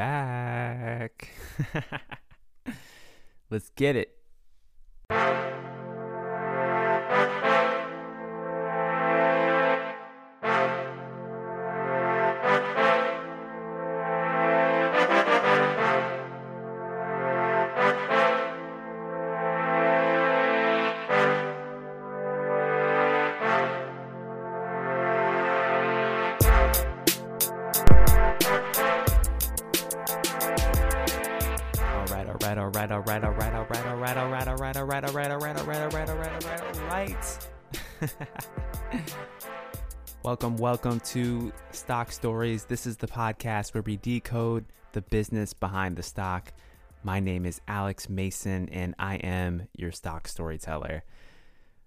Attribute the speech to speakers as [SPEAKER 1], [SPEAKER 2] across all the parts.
[SPEAKER 1] back. Let's get it. Right, all right, all right, all right, all right, all right, all right, all right. Welcome, welcome to Stock Stories. This is the podcast where we decode the business behind the stock. My name is Alex Mason, and I am your stock storyteller.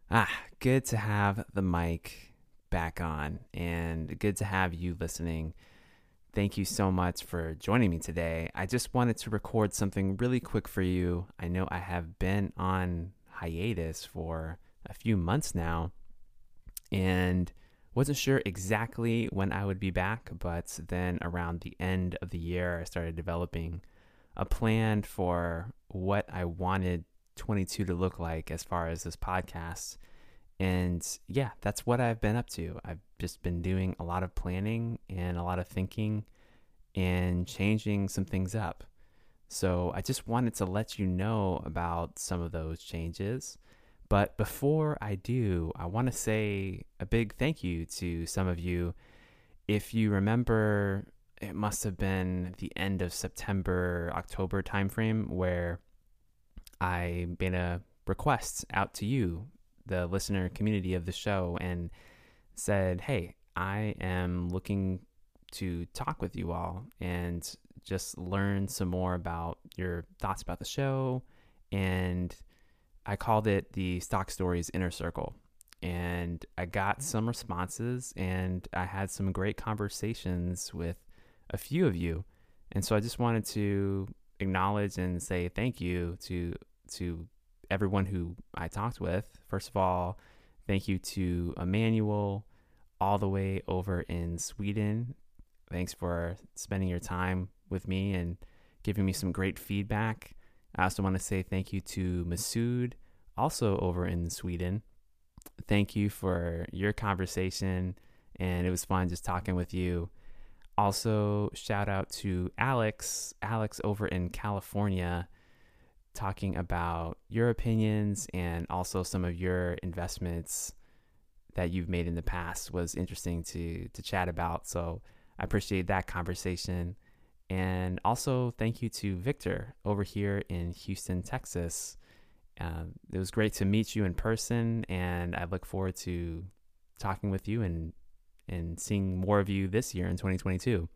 [SPEAKER 1] Ah, good to have the mic back on, and good to have you listening. Thank you so much for joining me today. I just wanted to record something really quick for you. I know I have been on hiatus for a few months now and wasn't sure exactly when I would be back, but then around the end of the year, I started developing a plan for what I wanted 22 to look like as far as this podcast. And yeah, that's what I've been up to. I've just been doing a lot of planning and a lot of thinking and changing some things up. So I just wanted to let you know about some of those changes. But before I do, I want to say a big thank you to some of you. If you remember, it must have been the end of September, October timeframe where I made a request out to you, the listener community of the show, and said, Hey, I am looking to talk with you all and just learn some more about your thoughts about the show. And I called it the Stock Stories Inner Circle. And I got mm. some responses and I had some great conversations with a few of you. And so I just wanted to acknowledge and say thank you to to everyone who I talked with. First of all, thank you to Emmanuel all the way over in Sweden. Thanks for spending your time with me and giving me some great feedback. I also want to say thank you to Masood, also over in Sweden. Thank you for your conversation, and it was fun just talking with you. Also, shout out to Alex, Alex over in California, talking about your opinions and also some of your investments that you've made in the past was interesting to to chat about. So I appreciate that conversation. And also, thank you to Victor over here in Houston, Texas. Uh, it was great to meet you in person, and I look forward to talking with you and and seeing more of you this year in 2022.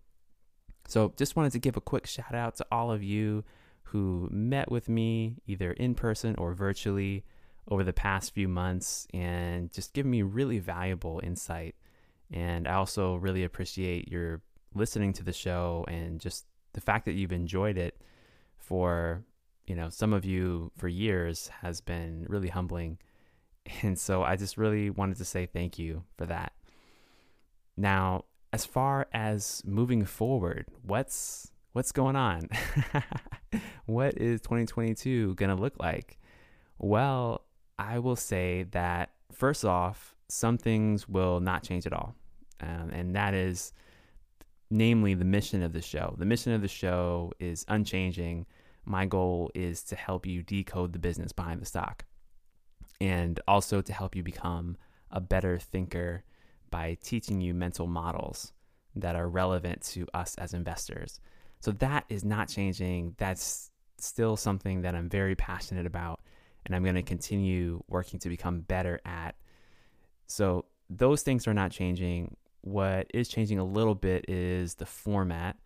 [SPEAKER 1] So, just wanted to give a quick shout out to all of you who met with me either in person or virtually over the past few months and just given me really valuable insight and I also really appreciate your listening to the show and just the fact that you've enjoyed it for, you know, some of you for years has been really humbling. And so I just really wanted to say thank you for that. Now, as far as moving forward, what's what's going on? what is 2022 going to look like? Well, I will say that first off, some things will not change at all. Um, and that is, namely, the mission of the show. The mission of the show is unchanging. My goal is to help you decode the business behind the stock and also to help you become a better thinker by teaching you mental models that are relevant to us as investors. So that is not changing. That's still something that I'm very passionate about and I'm going to continue working to become better at. So those things are not changing. What is changing a little bit is the format.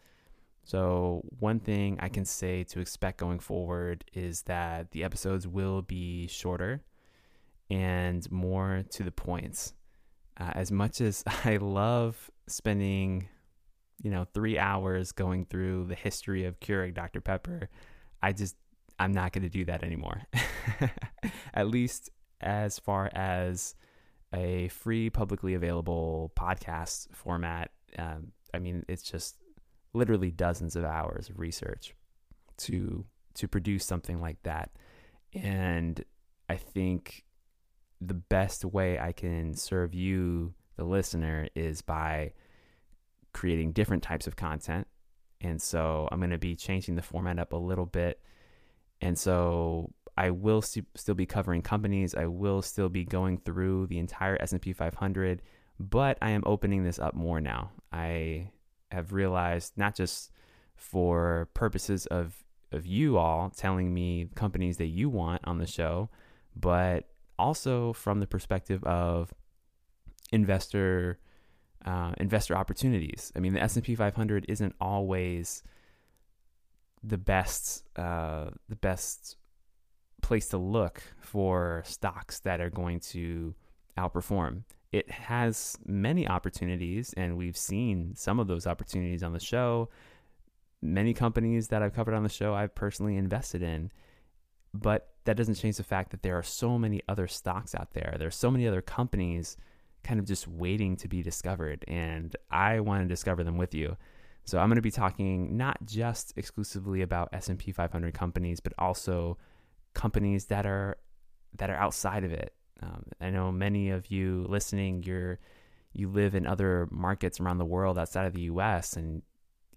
[SPEAKER 1] So, one thing I can say to expect going forward is that the episodes will be shorter and more to the points. Uh, as much as I love spending, you know, three hours going through the history of Keurig Dr. Pepper, I just, I'm not going to do that anymore. At least as far as a free, publicly available podcast format. Um, I mean, it's just literally dozens of hours of research to to produce something like that. And I think the best way I can serve you, the listener, is by creating different types of content. And so I'm going to be changing the format up a little bit. And so I will st- still be covering companies. I will still be going through the entire S&P 500, but I am opening this up more now. I have realized not just for purposes of of you all telling me companies that you want on the show, but also from the perspective of investor uh, investor opportunities. I mean, the S and P 500 isn't always the best uh, the best place to look for stocks that are going to outperform. It has many opportunities, and we've seen some of those opportunities on the show. Many companies that I've covered on the show, I've personally invested in. But that doesn't change the fact that there are so many other stocks out there. There are so many other companies kind of just waiting to be discovered. And I want to discover them with you. So I'm going to be talking not just exclusively about S&P 500 companies, but also companies that are that are outside of it. Um, I know many of you listening, you're you live in other markets around the world outside of the U.S. and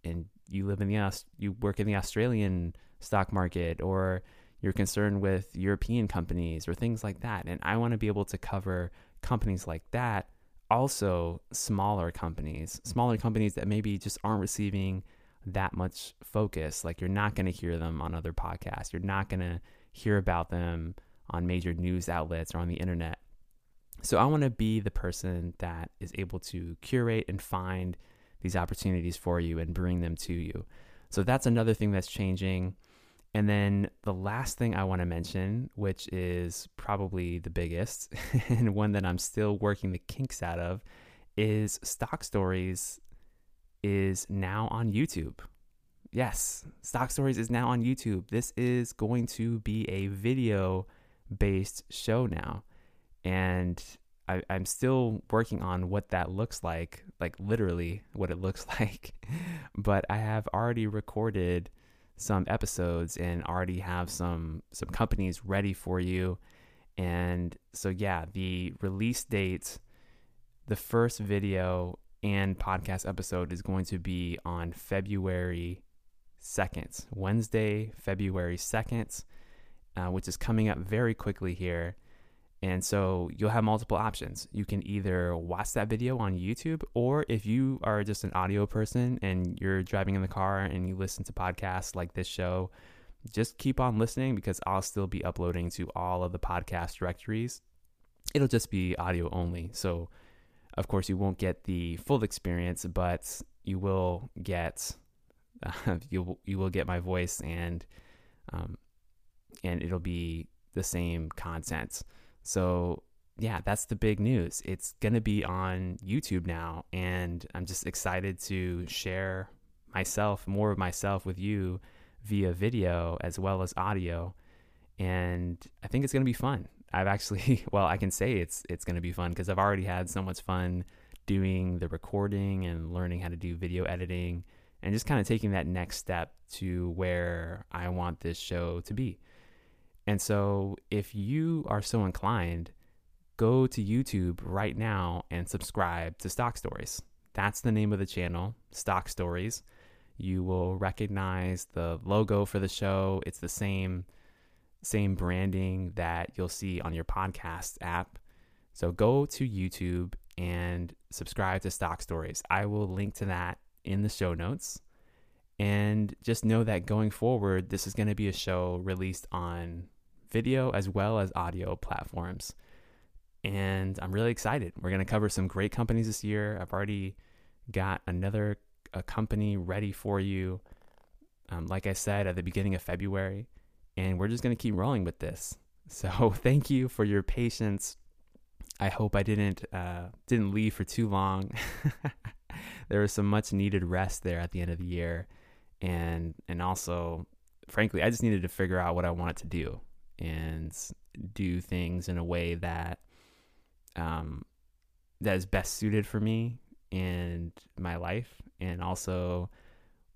[SPEAKER 1] and you live in the you work in the Australian stock market or you're concerned with European companies or things like that. And I want to be able to cover companies like that, also smaller companies, smaller companies that maybe just aren't receiving that much focus. Like you're not going to hear them on other podcasts. You're not going to hear about them on major news outlets or on the internet. So I want to be the person that is able to curate and find these opportunities for you and bring them to you. So that's another thing that's changing. And then the last thing I want to mention, which is probably the biggest and one that I'm still working the kinks out of, is Stock Stories is now on YouTube. Yes, Stock Stories is now on YouTube. This is going to be a video based show now. And I, am still working on what that looks like, like literally what it looks like. but I have already recorded some episodes and already have some some companies ready for you. And so yeah, the release date, the first video and podcast episode is going to be on February 2nd, Wednesday, February 2nd, uh, which is coming up very quickly here. And so you'll have multiple options. You can either watch that video on YouTube, or if you are just an audio person and you're driving in the car and you listen to podcasts like this show, just keep on listening because I'll still be uploading to all of the podcast directories. It'll just be audio only. So, of course, you won't get the full experience, but you will get you you will get my voice and um, and it'll be the same content. So yeah, that's the big news. It's gonna be on YouTube now, and I'm just excited to share myself more of myself with you via video as well as audio, and I think it's gonna be fun. I've actually, well, I can say it's it's gonna be fun because I've already had so much fun doing the recording and learning how to do video editing and just kind of taking that next step to where I want this show to be. And so, if you are so inclined, go to YouTube right now and subscribe to Stock Stories. That's the name of the channel, Stock Stories. You will recognize the logo for the show. It's the same same branding that you'll see on your podcast app. So go to YouTube and subscribe to Stock Stories. I will link to that in the show notes. And just know that going forward, this is going to be a show released on video as well as audio platforms. And I'm really excited. We're going to cover some great companies this year. I've already got another a company ready for you, um, like I said at the beginning of February. And we're just going to keep rolling with this. So thank you for your patience. I hope I didn't uh, didn't leave for too long. there was some much needed rest there at the end of the year, and and also, frankly, I just needed to figure out what I wanted to do and do things in a way that um, that is best suited for me and my life, and also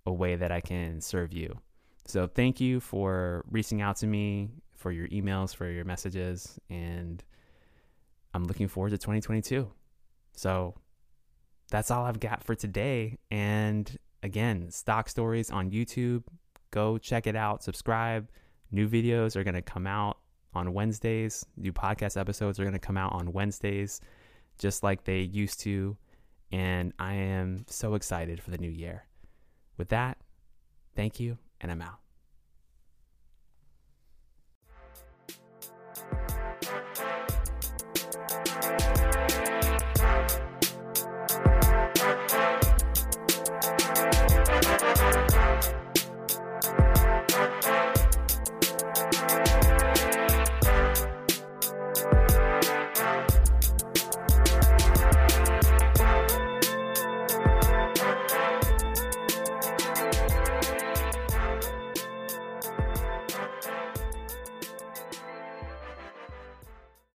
[SPEAKER 1] a way that I can serve you. So thank you for reaching out to me, for your emails, for your messages, and I'm looking forward to 2022. So that's all I've got for today. And again, stock stories on YouTube. Go check it out, subscribe. New videos are going to come out on Wednesdays. New podcast episodes are going to come out on Wednesdays, just like they used to. And I am so excited for the new year. With that, thank you, and I'm out.